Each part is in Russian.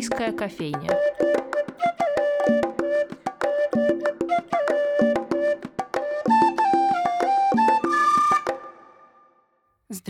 Шумерийская кофейня.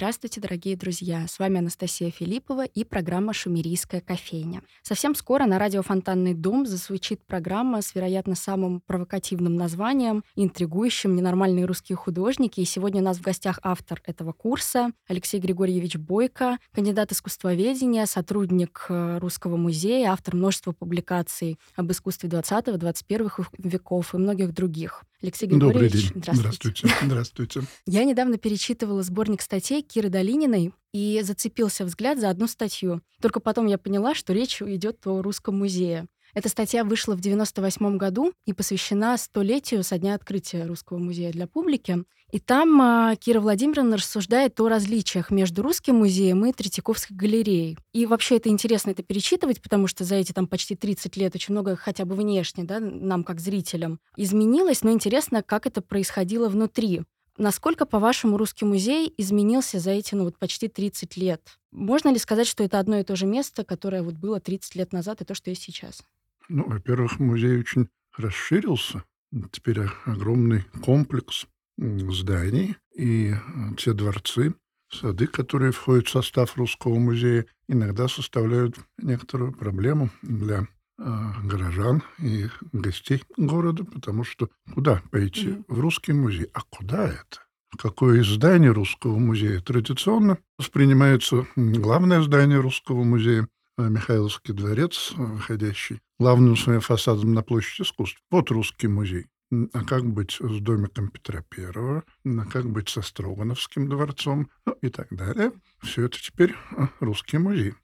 Здравствуйте, дорогие друзья! С вами Анастасия Филиппова и программа «Шумерийская кофейня». Совсем скоро на радио «Фонтанный дом» зазвучит программа с, вероятно, самым провокативным названием, интригующим «Ненормальные русские художники». И сегодня у нас в гостях автор этого курса Алексей Григорьевич Бойко, кандидат искусствоведения, сотрудник э, Русского музея, автор множества публикаций об искусстве 20-21 веков и многих других. Алексей Григорьевич, Добрый день. Здравствуйте. Здравствуйте. Здравствуйте. Я недавно перечитывала сборник статей Киры Долининой и зацепился взгляд за одну статью. Только потом я поняла, что речь идет о Русском музее. Эта статья вышла в 98 году и посвящена столетию со дня открытия Русского музея для публики. И там а, Кира Владимировна рассуждает о различиях между Русским музеем и Третьяковской галереей. И вообще это интересно это перечитывать, потому что за эти там почти 30 лет очень много хотя бы внешне, да, нам как зрителям, изменилось, но интересно, как это происходило внутри. Насколько, по-вашему, Русский музей изменился за эти ну, вот почти 30 лет? Можно ли сказать, что это одно и то же место, которое вот было 30 лет назад, и то, что есть сейчас? Ну, во-первых, музей очень расширился. Теперь огромный комплекс зданий и те дворцы, сады, которые входят в состав Русского музея, иногда составляют некоторую проблему для а, горожан и гостей города, потому что куда пойти? Mm-hmm. В русский музей. А куда это? Какое издание русского музея традиционно воспринимается главное здание русского музея а, Михайловский дворец, выходящий главным своим фасадом на площадь искусств. Вот русский музей. А как быть с домиком Петра Первого? А как быть со Строгановским дворцом? Ну, и так далее. Все это теперь а, русский музей.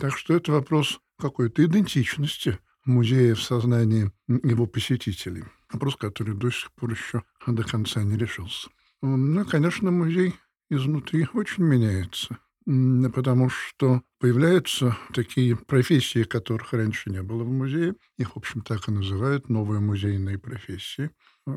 Так что это вопрос какой-то идентичности музея в сознании его посетителей. Вопрос, который до сих пор еще до конца не решился. Ну, конечно, музей изнутри очень меняется, потому что появляются такие профессии, которых раньше не было в музее. Их, в общем, так и называют новые музейные профессии.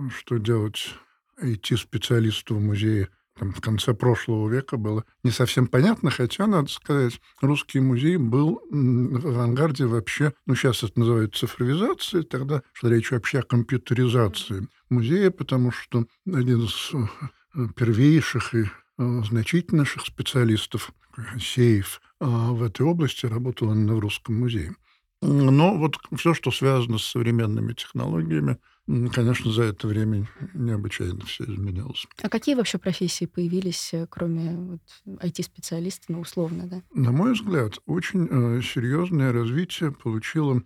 Что делать IT-специалисту в музее там, в конце прошлого века было не совсем понятно, хотя, надо сказать, русский музей был в авангарде вообще, ну, сейчас это называется цифровизацией, тогда шла речь вообще о компьютеризации музея, потому что один из э, первейших и э, значительнейших специалистов, Сеев, э, в этой области работал именно в Русском музее. Но вот все, что связано с современными технологиями, конечно, за это время необычайно все изменилось. А какие вообще профессии появились, э, кроме вот, IT-специалиста, ну, условно, да? На мой взгляд, очень э, серьезное развитие получила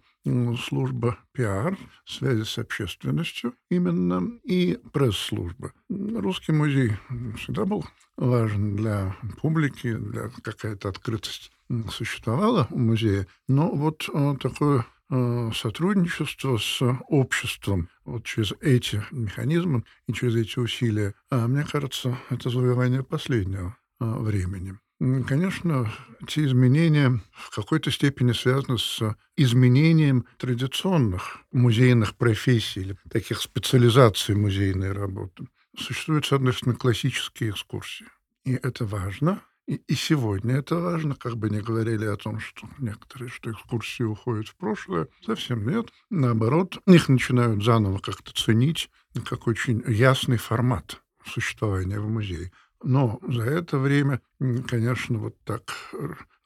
служба пиар, связи с общественностью именно, и пресс-служба. Русский музей всегда был важен для публики, для какая-то открытость существовала у музея, но вот э, такое э, сотрудничество с обществом вот через эти механизмы и через эти усилия, а мне кажется, это завоевание последнего э, времени. Конечно, эти изменения в какой-то степени связаны с изменением традиционных музейных профессий или таких специализаций музейной работы. Существуют, с одной стороны, классические экскурсии. И это важно, и, и сегодня это важно, как бы не говорили о том, что некоторые, что экскурсии уходят в прошлое. Совсем нет. Наоборот, их начинают заново как-то ценить, как очень ясный формат существования в музее. Но за это время, конечно, вот так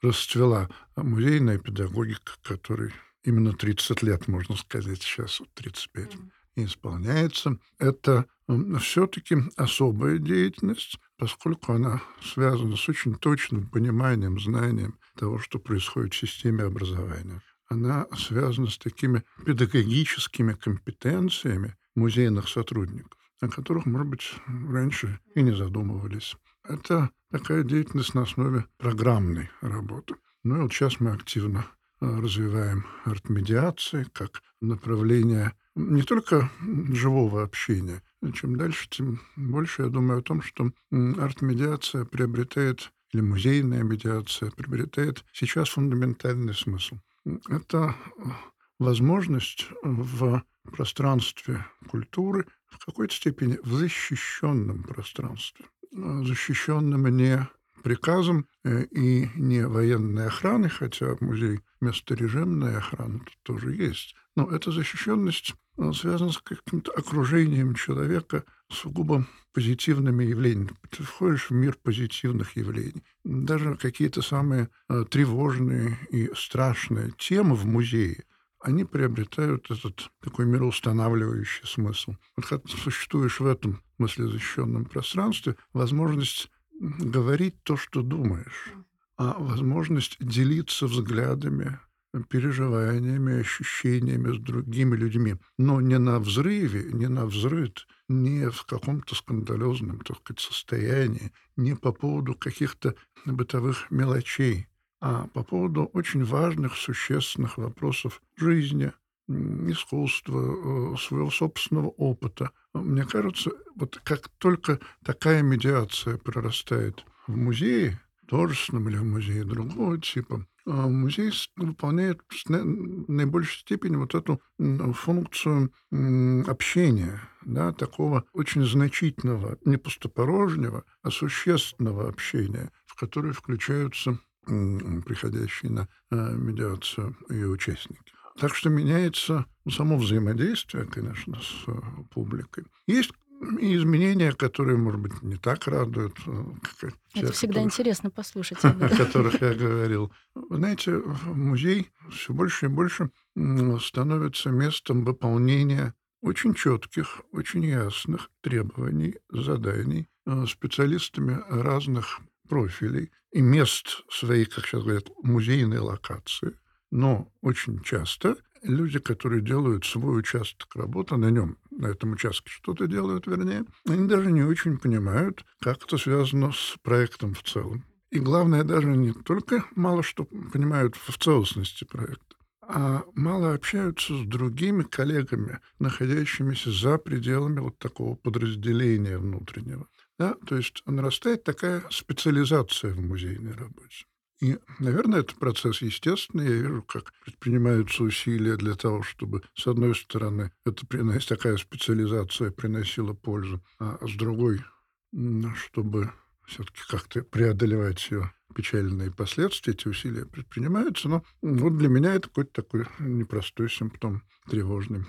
расцвела музейная педагогика, которой именно 30 лет, можно сказать, сейчас вот 35 исполняется. Это все-таки особая деятельность, поскольку она связана с очень точным пониманием, знанием того, что происходит в системе образования. Она связана с такими педагогическими компетенциями музейных сотрудников, о которых, может быть, раньше и не задумывались. Это такая деятельность на основе программной работы. Ну и вот сейчас мы активно а, развиваем арт-медиации как направление не только живого общения, чем дальше, тем больше я думаю о том, что арт-медиация приобретает, или музейная медиация приобретает сейчас фундаментальный смысл. Это возможность в пространстве культуры, в какой-то степени в защищенном пространстве, защищенном не приказом э, и не военной охраной, хотя музей месторежимная охрана тут тоже есть. Но эта защищенность связана с каким-то окружением человека сугубо позитивными явлениями. Ты входишь в мир позитивных явлений. Даже какие-то самые э, тревожные и страшные темы в музее, они приобретают этот такой мироустанавливающий смысл. Вот когда существуешь в этом мыслезащищенном пространстве, возможность говорить то, что думаешь, а возможность делиться взглядами, переживаниями, ощущениями с другими людьми, но не на взрыве, не на взрыв, не в каком-то скандалезном, так сказать, состоянии, не по поводу каких-то бытовых мелочей, а по поводу очень важных, существенных вопросов жизни, искусства, э, своего собственного опыта. Мне кажется, вот как только такая медиация прорастает в музее, художественном или в музее другого типа, а музей выполняет в наибольшей степени вот эту функцию общения, да, такого очень значительного, не пустопорожнего, а существенного общения, в которое включаются приходящие на э, медиацию ее участники. Так что меняется само взаимодействие, конечно, с э, публикой. Есть и изменения, которые, может быть, не так радуют. Э, как Это всегда которых, интересно послушать. О которых я говорил. Вы знаете, музей все больше и больше становится местом выполнения очень четких, очень ясных требований, заданий специалистами разных профилей и мест своей, как сейчас говорят, музейной локации. Но очень часто люди, которые делают свой участок работы на нем, на этом участке что-то делают, вернее, они даже не очень понимают, как это связано с проектом в целом. И главное, даже не только мало что понимают в целостности проекта, а мало общаются с другими коллегами, находящимися за пределами вот такого подразделения внутреннего. Да? То есть нарастает такая специализация в музейной работе. И, наверное, это процесс естественный. Я вижу, как предпринимаются усилия для того, чтобы, с одной стороны, эта такая специализация приносила пользу, а с другой, чтобы все-таки как-то преодолевать ее печальные последствия, эти усилия предпринимаются. Но вот для меня это какой-то такой непростой симптом тревожный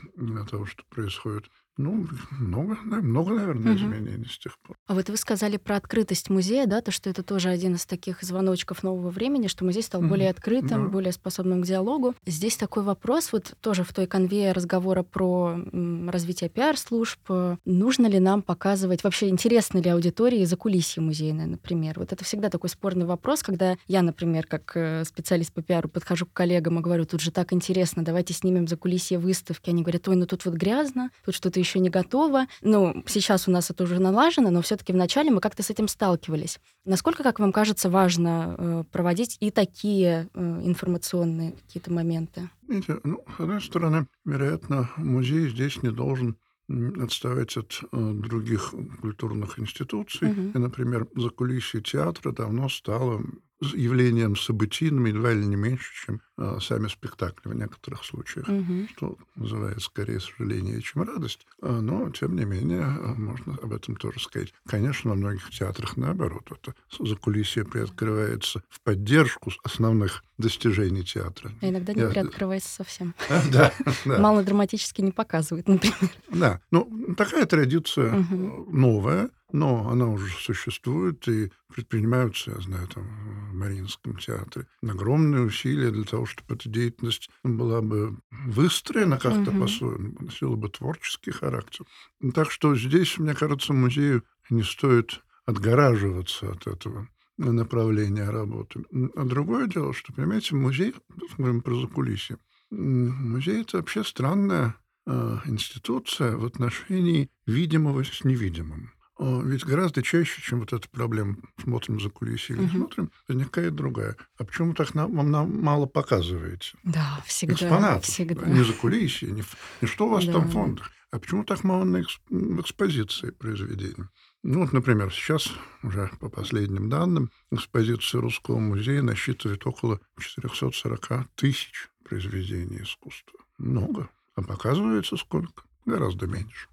того, что происходит. Ну, много, много, наверное, угу. изменений с тех пор. А вот вы сказали про открытость музея, да, то, что это тоже один из таких звоночков нового времени, что музей стал угу. более открытым, да. более способным к диалогу. Здесь такой вопрос, вот тоже в той конве разговора про развитие пиар-служб. Нужно ли нам показывать, вообще интересно ли аудитории за кулисье музейное, например? Вот это всегда такой спорный вопрос, когда я, например, как э, специалист по пиару подхожу к коллегам и говорю, тут же так интересно, давайте снимем за кулисье выставки. Они говорят, ой, ну тут вот грязно, тут что-то еще не готово. Ну, сейчас у нас это уже налажено, но все-таки вначале мы как-то с этим сталкивались. Насколько, как вам кажется, важно э, проводить и такие э, информационные какие-то моменты? Видите, ну, с одной стороны, вероятно, музей здесь не должен отставать от э, других культурных институций. Угу. И, например, за кулисье театра давно стало явлением событийным едва ли не меньше, чем э, сами спектакли в некоторых случаях, угу. что вызывает скорее сожаление, чем радость. А, но, тем не менее, э, можно об этом тоже сказать. Конечно, на многих театрах, наоборот, это закулисье приоткрывается в поддержку основных достижений театра. А иногда не Я... приоткрывается совсем. Да, Мало драматически не показывает, например. Да, ну, такая традиция новая, но она уже существует, и предпринимаются, я знаю, там, в Мариинском театре огромные усилия для того, чтобы эта деятельность была бы выстроена как-то угу. по-своему, носила бы творческий характер. Так что здесь, мне кажется, музею не стоит отгораживаться от этого направления работы. А другое дело, что, понимаете, музей, говорим про закулисье, музей — это вообще странная э, институция в отношении видимого с невидимым. А, ведь гораздо чаще, чем вот эта проблема, смотрим за кулисье или угу. смотрим, возникает другая. А почему так нам, вам нам мало показываете? Да, всегда. Экспонатов. Всегда. Не за кулисье, не, не что у вас да. там в фондах. А почему так мало на эксп, в экспозиции произведений? Ну, вот, например, сейчас, уже по последним данным, экспозиция Русского музея насчитывает около 440 тысяч произведений искусства. Много. А показывается сколько? Гораздо меньше.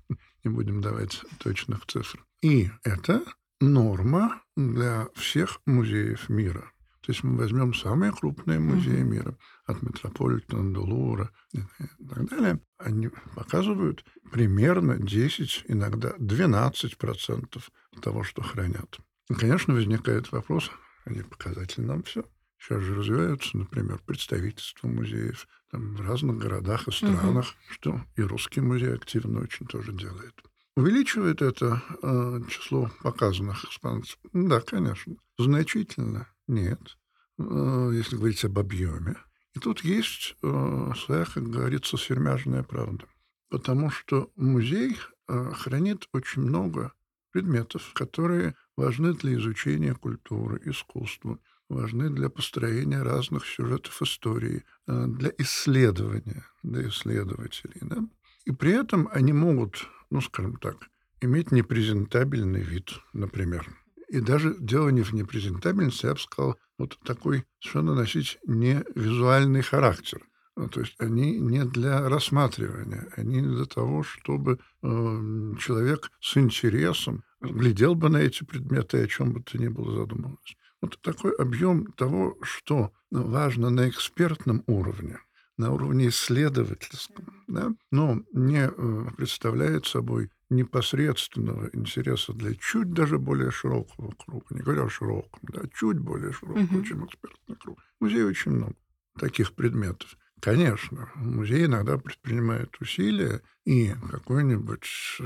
Не будем давать точных цифр. И это норма для всех музеев мира. То есть мы возьмем самые крупные музеи мира, от Метрополитена до Лувра и так далее, они показывают примерно 10, иногда 12% того, что хранят. И, конечно, возникает вопрос, они показатели нам все. Сейчас же развиваются, например, представительства музеев там, в разных городах и странах, угу. что и русский музей активно очень тоже делает. Увеличивает это э, число показанных экспонатов? Да, конечно. Значительно? Нет. Э, если говорить об объеме. И тут есть э, своя, как говорится, сермяжная правда. Потому что музей э, хранит очень много предметов, которые важны для изучения культуры, искусства, важны для построения разных сюжетов истории, э, для исследования, для исследователей. Да? И при этом они могут, ну, скажем так, иметь непрезентабельный вид, например. И даже дело не в непрезентабельности, я бы сказал, вот такой совершенно носить не визуальный характер. Ну, то есть они не для рассматривания, они не для того, чтобы э, человек с интересом глядел бы на эти предметы и о чем бы то ни было задумывался. Вот такой объем того, что важно на экспертном уровне, на уровне исследовательском, да, но не э, представляет собой непосредственного интереса для чуть даже более широкого круга, не говоря о широком, да, чуть более широкого, uh-huh. чем экспертный круг. В музее очень много таких предметов. Конечно, музей иногда предпринимает усилия, и какой-нибудь э,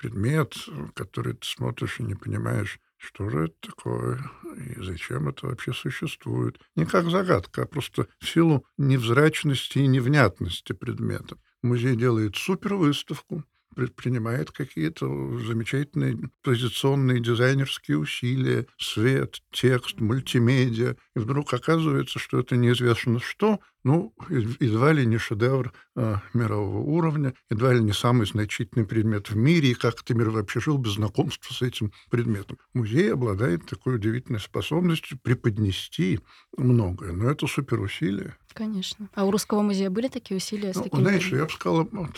предмет, который ты смотришь и не понимаешь, что же это такое и зачем это вообще существует. Не как загадка, а просто в силу невзрачности и невнятности предмета. Музей делает супервыставку, предпринимает какие-то замечательные позиционные дизайнерские усилия, свет, текст, мультимедиа, и вдруг оказывается, что это неизвестно что, ну, едва ли не шедевр а, мирового уровня, едва ли не самый значительный предмет в мире, и как это мир вообще жил без знакомства с этим предметом. Музей обладает такой удивительной способностью преподнести многое, но это суперусилие. Конечно. А у Русского музея были такие усилия? С ну, такими... Знаете, я бы сказала, вот,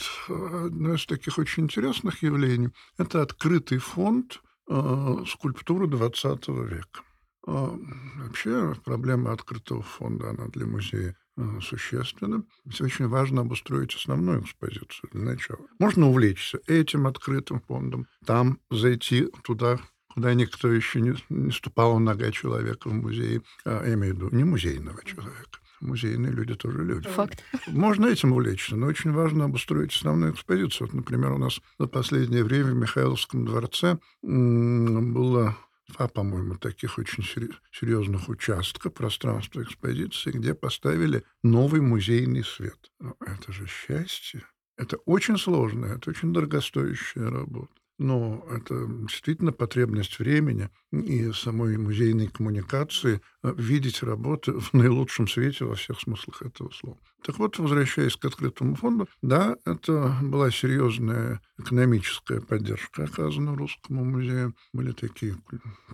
одно из таких очень интересных явлений – это открытый фонд э, скульптуры XX века. А, вообще проблема открытого фонда, она для музея Э, существенно. Очень важно обустроить основную экспозицию для начала. Можно увлечься этим открытым фондом, там зайти туда, куда никто еще не, не ступал нога человека в музее, а, я имею в виду не музейного человека. Музейные люди тоже люди. Факт. Можно этим увлечься, но очень важно обустроить основную экспозицию. Вот, например, у нас за последнее время в Михайловском дворце было два, по-моему, таких очень серьезных участка пространства экспозиции, где поставили новый музейный свет. Но это же счастье. Это очень сложная, это очень дорогостоящая работа но это действительно потребность времени и самой музейной коммуникации э, видеть работы в наилучшем свете во всех смыслах этого слова. Так вот, возвращаясь к открытому фонду, да, это была серьезная экономическая поддержка оказана Русскому музею, были такие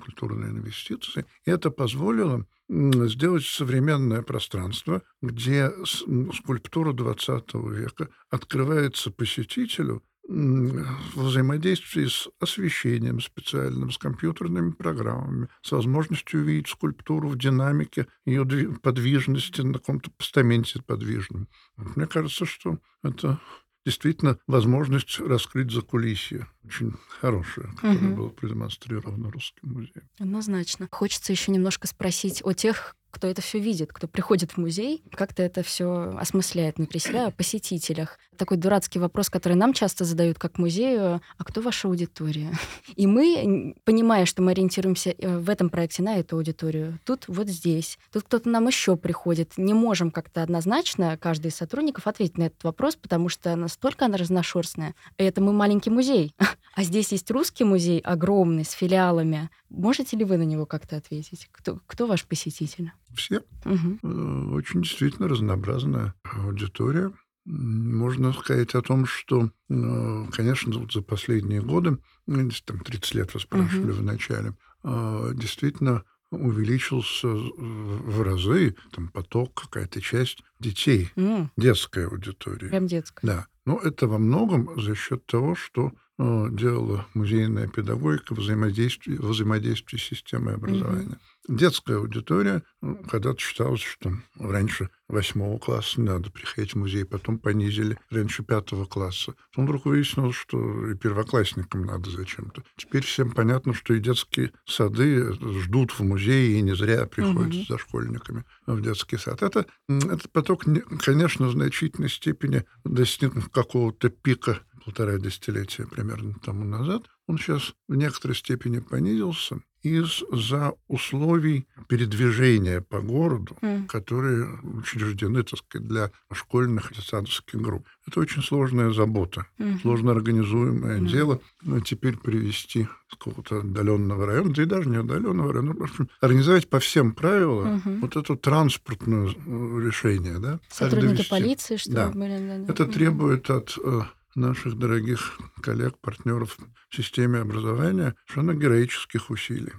культурные инвестиции, и это позволило сделать современное пространство, где скульптура XX века открывается посетителю взаимодействии с освещением специальным, с компьютерными программами, с возможностью увидеть скульптуру в динамике ее подвижности на каком-то постаменте подвижном. Мне кажется, что это действительно возможность раскрыть закулисье. Очень хорошее, которое угу. было продемонстрировано Русским музеем. Однозначно. Хочется еще немножко спросить о тех, кто это все видит, кто приходит в музей, как-то это все осмысляет внутри себя, о посетителях. Такой дурацкий вопрос, который нам часто задают как музею, а кто ваша аудитория? И мы, понимая, что мы ориентируемся э, в этом проекте на эту аудиторию, тут вот здесь, тут кто-то нам еще приходит, не можем как-то однозначно, каждый из сотрудников, ответить на этот вопрос, потому что настолько она разношерстная. Это мы маленький музей, а здесь есть русский музей огромный, с филиалами. Можете ли вы на него как-то ответить? Кто, кто ваш посетитель? все. Угу. Очень действительно разнообразная аудитория. Можно сказать о том, что, э, конечно, вот за последние годы, ну, там 30 лет вы спрашивали угу. в начале, э, действительно увеличился в разы там поток, какая-то часть детей, mm. детская аудитория. Прям детская. Да. Но это во многом за счет того, что делала музейная педагогика взаимодействие, взаимодействие с системой образования. Mm-hmm. детская аудитория, ну, когда-то считалось, что раньше восьмого класса не надо приходить в музей, потом понизили раньше пятого класса. Потом вдруг выяснилось, что и первоклассникам надо зачем-то. Теперь всем понятно, что и детские сады ждут в музее, и не зря приходят угу. за школьниками в детский сад. Это, этот поток, конечно, в значительной степени достигнув какого-то пика полтора десятилетия примерно тому назад, он сейчас в некоторой степени понизился из-за условий передвижения по городу, mm. которые учреждены, так сказать, для школьных и садовских групп. Это очень сложная забота, mm-hmm. сложно организуемое mm-hmm. дело. Но теперь привести с какого-то отдаленного района, да и даже не отдаленного района, в общем, организовать по всем правилам mm-hmm. вот это транспортное э, решение. Да? Сотрудники полиции, что да. были. Да, да. Это mm-hmm. требует от э, наших дорогих коллег, партнеров в системе образования совершенно героических усилий.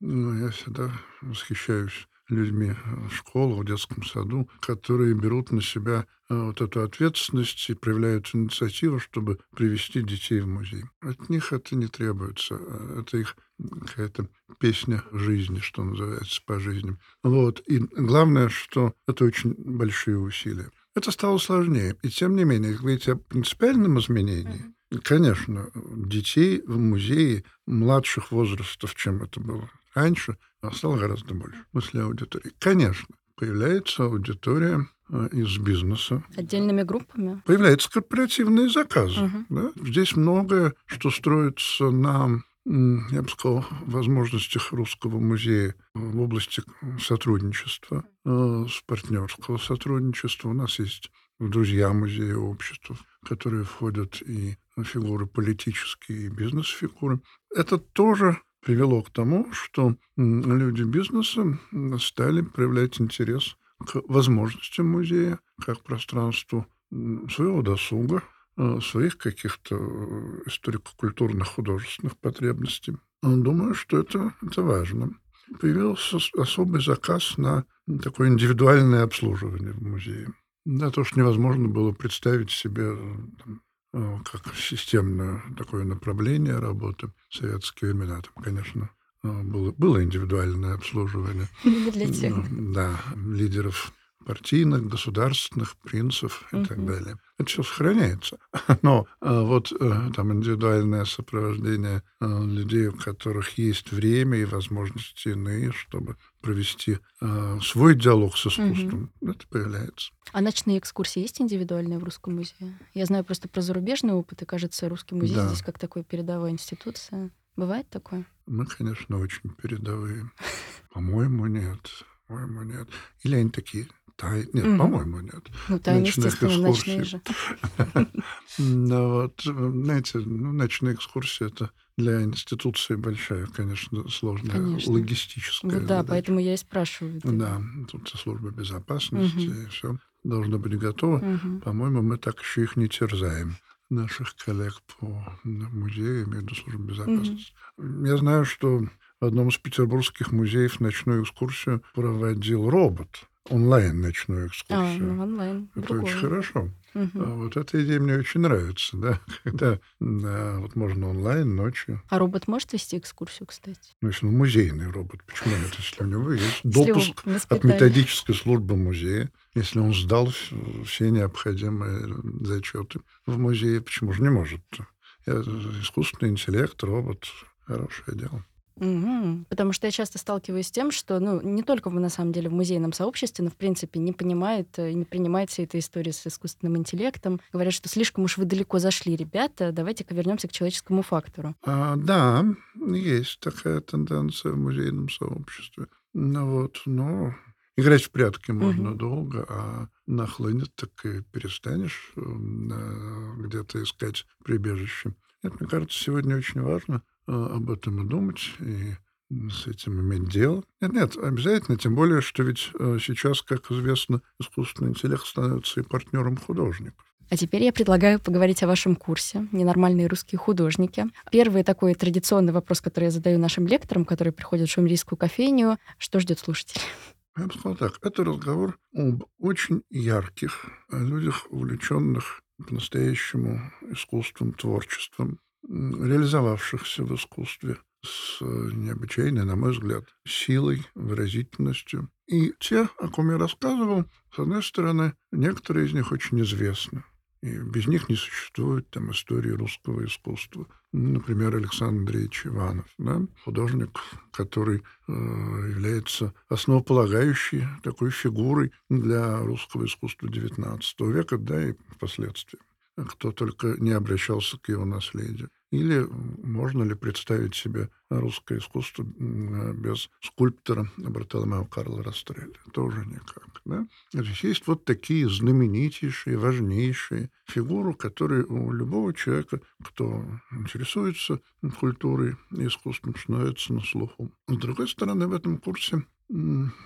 Ну, я всегда восхищаюсь людьми в школах, в детском саду, которые берут на себя э, вот эту ответственность и проявляют инициативу, чтобы привести детей в музей. От них это не требуется. Это их какая-то песня жизни, что называется, по жизни. Вот. И главное, что это очень большие усилия. Это стало сложнее. И тем не менее, говорить о принципиальном изменении, mm-hmm. конечно, детей в музее младших возрастов, чем это было раньше, стало гораздо больше. В смысле аудитории. Конечно, появляется аудитория э, из бизнеса. Отдельными группами? Появляются корпоративные заказы. Угу. Да? Здесь многое, что строится на я бы сказал, возможностях Русского музея в области сотрудничества, э, с партнерского сотрудничества. У нас есть друзья музея общества, которые входят и фигуры политические, и бизнес-фигуры. Это тоже привело к тому, что люди бизнеса стали проявлять интерес к возможностям музея, как пространству своего досуга, Э, своих каких-то э, историко-культурных художественных потребностей. Думаю, что это, это важно. Появился особый заказ на такое индивидуальное обслуживание в музее. Да, то, что невозможно было представить себе там, э, как системное такое направление работы в советские времена. Там, конечно, было, было индивидуальное обслуживание. Для тех. Да, лидеров партийных, государственных, принцев и угу. так далее. Это все сохраняется. Но а, вот а, там индивидуальное сопровождение а, людей, у которых есть время и возможности иные, чтобы провести свой диалог с искусством, угу. это появляется. А ночные экскурсии есть индивидуальные в Русском музее? Я знаю просто про зарубежный опыт, и кажется, Русский музей да. здесь как такой передовая институция. Бывает такое? Мы, конечно, очень передовые. По-моему, нет. По-моему, нет. Или они такие Тай... Нет, угу. по-моему, нет. Ну, естественно, ночные же. Ну, вот, знаете, ну, ночные экскурсии — это для институции большая, конечно, сложная конечно. логистическая Вот да, поэтому я и спрашиваю. Да, тут служба безопасности, угу. и все должно быть готово. Угу. По-моему, мы так еще их не терзаем наших коллег по в виду службу безопасности. Угу. Я знаю, что в одном из петербургских музеев ночную экскурсию проводил робот онлайн ночную экскурсию. А, ну, онлайн. Это Другое. очень хорошо. Угу. Вот эта идея мне очень нравится, да, когда да, вот можно онлайн ночью. А робот может вести экскурсию, кстати? Ну, если он музейный робот, почему нет? Если у него есть допуск от методической службы музея, если он сдал все необходимые зачеты в музее, почему же не может? Искусственный интеллект, робот, хорошее дело. Угу. Потому что я часто сталкиваюсь с тем, что, ну, не только на самом деле в музейном сообществе, но, в принципе, не понимает и не принимает вся эта история с искусственным интеллектом. Говорят, что слишком уж вы далеко зашли, ребята, давайте-ка вернемся к человеческому фактору. А, да, есть такая тенденция в музейном сообществе. Ну вот, но играть в прятки можно угу. долго, а нахлынет, так и перестанешь э, где-то искать прибежище. Нет, мне кажется, сегодня очень важно об этом и думать, и с этим иметь дело. Нет, нет, обязательно, тем более, что ведь а, сейчас, как известно, искусственный интеллект становится и партнером художников. А теперь я предлагаю поговорить о вашем курсе «Ненормальные русские художники». Первый такой традиционный вопрос, который я задаю нашим лекторам, которые приходят в шумерийскую кофейню. Что ждет слушателей? Я бы сказал так. Это разговор об очень ярких людях, увлеченных по-настоящему искусством, творчеством, реализовавшихся в искусстве, с необычайной, на мой взгляд, силой, выразительностью. И те, о ком я рассказывал, с одной стороны, некоторые из них очень известны. И без них не существует там истории русского искусства. Например, Александр Андреевич Иванов, да? художник, который э, является основополагающей такой фигурой для русского искусства XIX века, да и впоследствии кто только не обращался к его наследию. Или можно ли представить себе русское искусство без скульптора Бартоломео Карла Растрелли? Тоже никак. Да? Есть вот такие знаменитейшие, важнейшие фигуры, которые у любого человека, кто интересуется культурой и искусством, становятся на слуху. С другой стороны, в этом курсе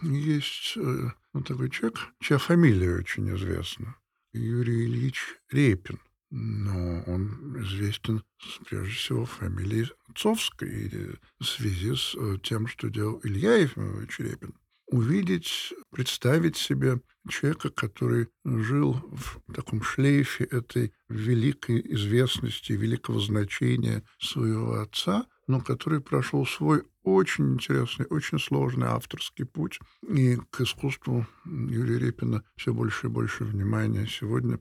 есть э, вот такой человек, чья фамилия очень известна. Юрий Ильич Репин. Но он известен прежде всего фамилией Цовской в связи с э, тем, что делал Илья Ефимович Репин. Увидеть, представить себе человека, который жил в таком шлейфе этой великой известности, великого значения своего отца, но который прошел свой очень интересный, очень сложный авторский путь. И к искусству Юрия Репина все больше и больше внимания сегодня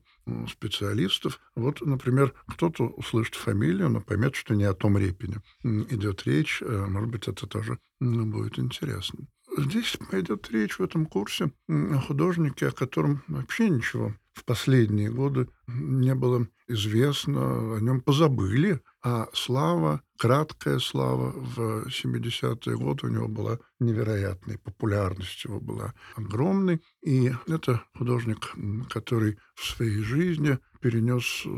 специалистов. Вот, например, кто-то услышит фамилию, но поймет, что не о том Репине идет речь. Э, может быть, это тоже будет интересно. Здесь пойдет речь в этом курсе о художнике, о котором вообще ничего в последние годы не было известно, о нем позабыли, а слава, краткая слава в 70-е годы у него была невероятной, популярность его была огромной. И это художник, который в своей жизни перенес э,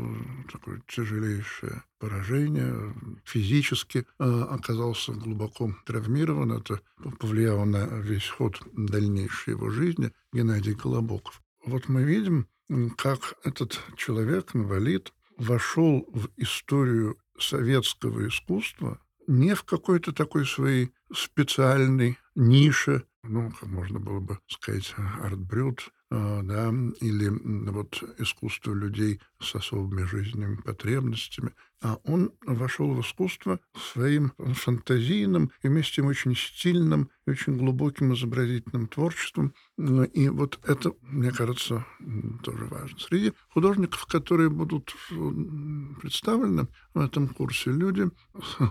такое тяжелейшее поражение, физически э, оказался глубоко травмирован. Это повлияло на весь ход дальнейшей его жизни Геннадий Колобоков. Вот мы видим, как этот человек, инвалид, вошел в историю советского искусства не в какой-то такой своей специальной нише, ну, можно было бы сказать, арт-брют, а, да, или вот искусство людей с особыми жизненными потребностями. А он вошел в искусство своим фантазийным и вместе очень стильным и очень глубоким изобразительным творчеством. Ну, и вот это, мне кажется, тоже важно. Среди художников, которые будут представлены в этом курсе, люди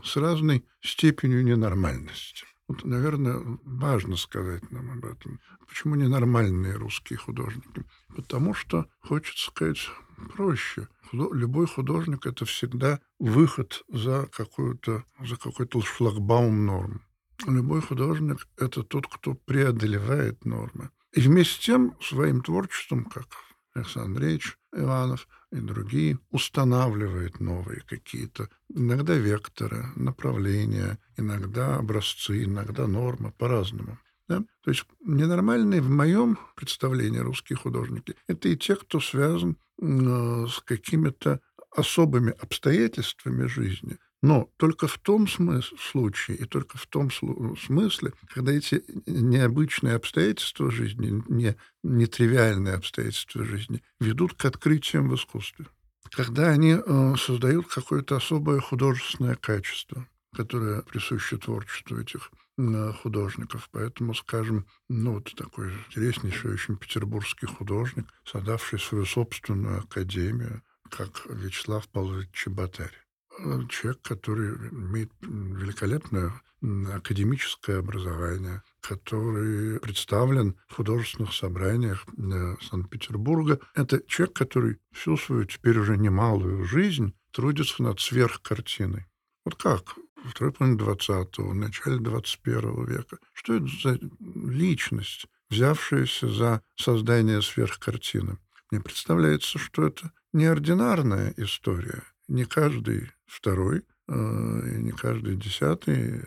с разной степенью ненормальности. Вот, наверное, важно сказать нам об этом. Почему ненормальные русские художники? Потому что, хочется сказать, проще. Любой художник — это всегда выход за какую-то, за какой-то шлагбаум норм. Любой художник — это тот, кто преодолевает нормы. И вместе с тем своим творчеством, как Александр Андреевич Иванов и другие, устанавливает новые какие-то, иногда векторы, направления, иногда образцы, иногда нормы, по-разному. Да? То есть ненормальные в моем представлении русские художники — это и те, кто связан э, с какими-то особыми обстоятельствами жизни, но только в том смысле, случае и только в том смысле, когда эти необычные обстоятельства жизни, не нетривиальные обстоятельства жизни ведут к открытиям в искусстве. Когда они э, создают какое-то особое художественное качество, которое присуще творчеству этих э, художников. Поэтому, скажем, ну вот такой интереснейший очень петербургский художник, создавший свою собственную академию, как Вячеслав Павлович Чеботарь человек, который имеет великолепное академическое образование, который представлен в художественных собраниях э, Санкт-Петербурга. Это человек, который всю свою теперь уже немалую жизнь трудится над сверхкартиной. Вот как? Второй половине 20-го, в начале 21 века. Что это за личность, взявшаяся за создание сверхкартины? Мне представляется, что это неординарная история. Не каждый второй, э, и не каждый десятый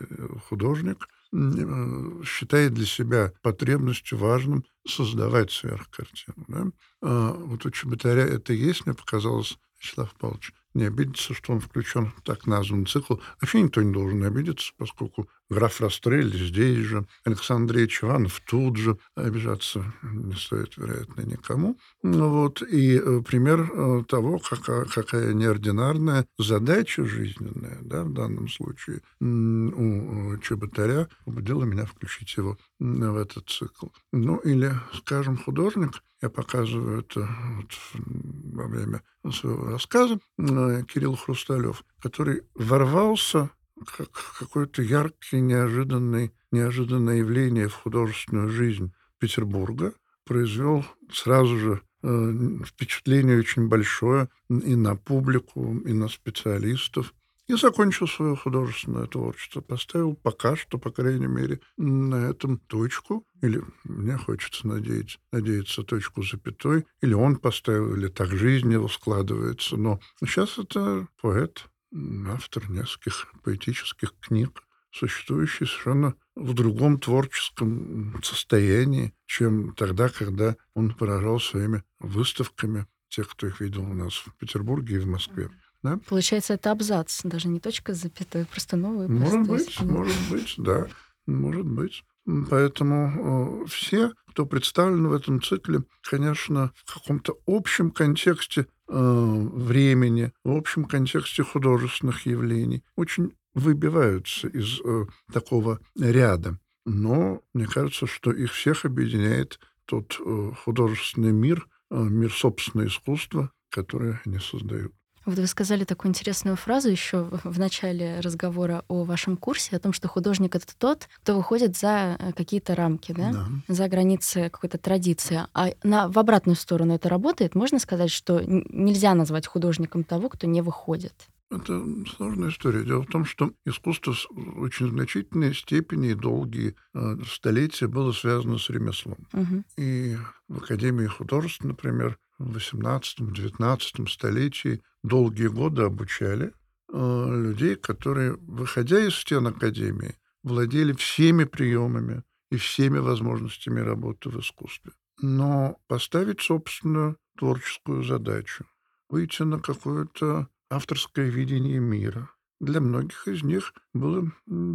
художник э, считает для себя потребностью важным создавать сверхкартину. Да? А вот у Чеботаря это есть, мне показалось, Вячеслав Павлович, не обидится, что он включен в так названный цикл. Вообще никто не должен обидеться, поскольку граф Растрелли здесь же, Александр Ильич Иванов тут же, обижаться не стоит, вероятно, никому. Ну вот, и э, пример э, того, какая, какая неординарная задача жизненная, да, в данном случае, у Чеботаря побудила меня включить его в этот цикл. Ну, или, скажем, художник, я показываю это вот во время своего рассказа, э, Кирилл Хрусталев, который ворвался как какое-то яркое, неожиданное, неожиданное явление в художественную жизнь Петербурга, произвел сразу же э, впечатление очень большое и на публику, и на специалистов. И закончил свое художественное творчество. Поставил пока что, по крайней мере, на этом точку. Или мне хочется надеяться, надеяться точку запятой. Или он поставил, или так жизнь его складывается. Но сейчас это поэт, автор нескольких поэтических книг, существующий совершенно в другом творческом состоянии, чем тогда, когда он поражал своими выставками тех, кто их видел у нас в Петербурге и в Москве. Да? Получается, это абзац, даже не точка запятая, просто новый. Может быть, может быть, да, может быть. Поэтому э, все, кто представлен в этом цикле, конечно, в каком-то общем контексте э, времени, в общем контексте художественных явлений, очень выбиваются из э, такого ряда. Но мне кажется, что их всех объединяет тот художественный мир, мир собственного искусства, который они создают. Вот вы сказали такую интересную фразу еще в начале разговора о вашем курсе, о том, что художник — это тот, кто выходит за э, какие-то рамки, да? да. за границы какой-то традиции. А на, в обратную сторону это работает? Можно сказать, что нельзя назвать художником того, кто не выходит? Это сложная история. Дело в том, что искусство в очень значительной степени и долгие э, столетия было связано с ремеслом. Угу. И в Академии художеств, например, в XVIII-XIX столетии долгие годы обучали э, людей, которые, выходя из стен Академии, владели всеми приемами и всеми возможностями работы в искусстве. Но поставить собственную творческую задачу, выйти на какое-то авторское видение мира, для многих из них было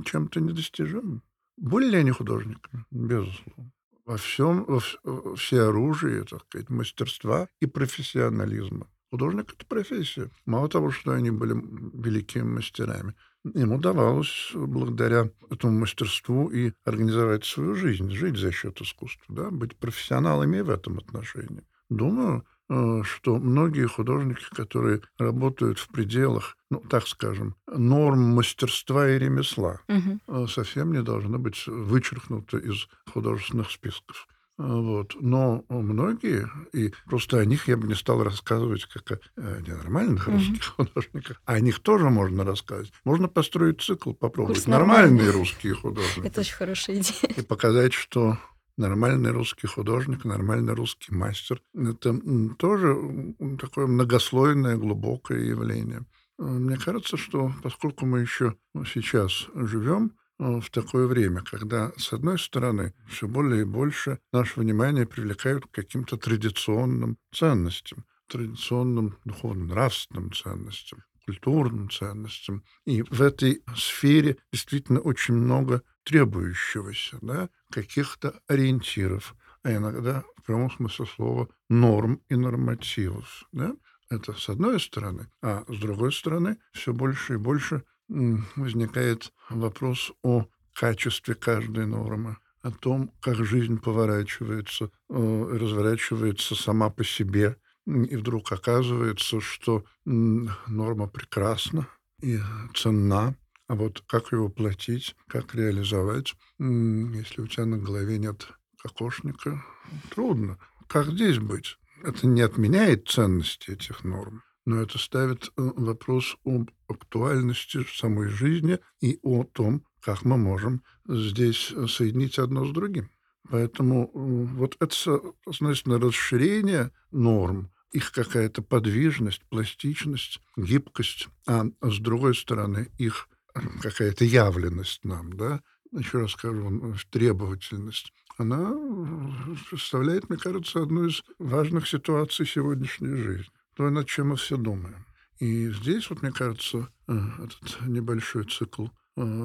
чем-то недостижимым. Были ли они художниками? Безусловно во всем, во все оружие, так сказать, мастерства и профессионализма. Художник — это профессия. Мало того, что они были великими мастерами, им удавалось благодаря этому мастерству и организовать свою жизнь, жить за счет искусства, да, быть профессионалами в этом отношении. Думаю, что многие художники, которые работают в пределах, ну, так скажем, норм мастерства и ремесла, угу. совсем не должны быть вычеркнуты из художественных списков. Э, вот. Но многие, и просто о них я бы не стал рассказывать как о ненормальных mm-hmm. русских художниках, а о них тоже можно рассказывать. Можно построить цикл, попробовать Курс нормальные русские художники. Это очень хорошая идея. И показать, что нормальный русский художник, нормальный русский мастер. Это тоже такое многослойное, глубокое явление. Мне кажется, что поскольку мы еще сейчас живем э, в такое время, когда, с одной стороны, все более и больше наше внимание привлекают к каким-то традиционным ценностям, традиционным духовно-нравственным ценностям, культурным ценностям. И в этой сфере действительно очень много требующегося, да, каких-то ориентиров, а иногда, в прямом смысле слова, норм и нормативов. Да? Это с одной стороны. А с другой стороны, все больше и больше возникает вопрос о качестве каждой нормы, о том, как жизнь поворачивается, э, разворачивается сама по себе, и вдруг оказывается, что норма прекрасна и ценна, а вот как его платить, как реализовать, если у тебя на голове нет кокошника, трудно. Как здесь быть? Это не отменяет ценности этих норм, но это ставит э, вопрос об актуальности самой жизни и о том, как мы можем здесь соединить одно с другим. Поэтому э, вот это, соответственно, расширение норм, их какая-то подвижность, пластичность, гибкость, а с другой стороны их какая-то явленность нам, да, еще раз скажу, требовательность, она составляет, мне кажется, одну из важных ситуаций сегодняшней жизни. То, над чем мы все думаем. И здесь, вот, мне кажется, э, этот небольшой цикл э,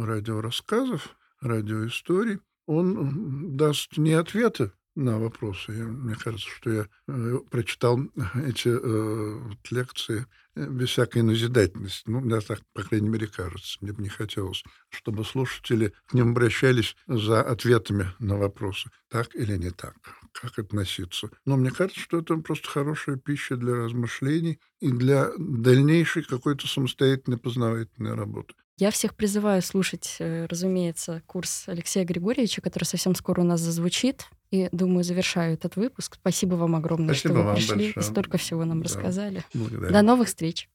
радиорассказов радиоистории. Он даст не ответы на вопросы. Мне кажется, что я э, прочитал эти э, лекции э, без всякой назидательности. Ну, мне так, по крайней мере, кажется. Мне бы не хотелось, чтобы слушатели к ним обращались за ответами на вопросы. Так или не так? Как относиться? Но мне кажется, что это просто хорошая пища для размышлений и для дальнейшей какой-то самостоятельной познавательной работы. Я всех призываю слушать, разумеется, курс Алексея Григорьевича, который совсем скоро у нас зазвучит. И, думаю, завершаю этот выпуск. Спасибо вам огромное, Спасибо что вы вам пришли большое. и столько всего нам Да. рассказали. Благодарю. До новых встреч!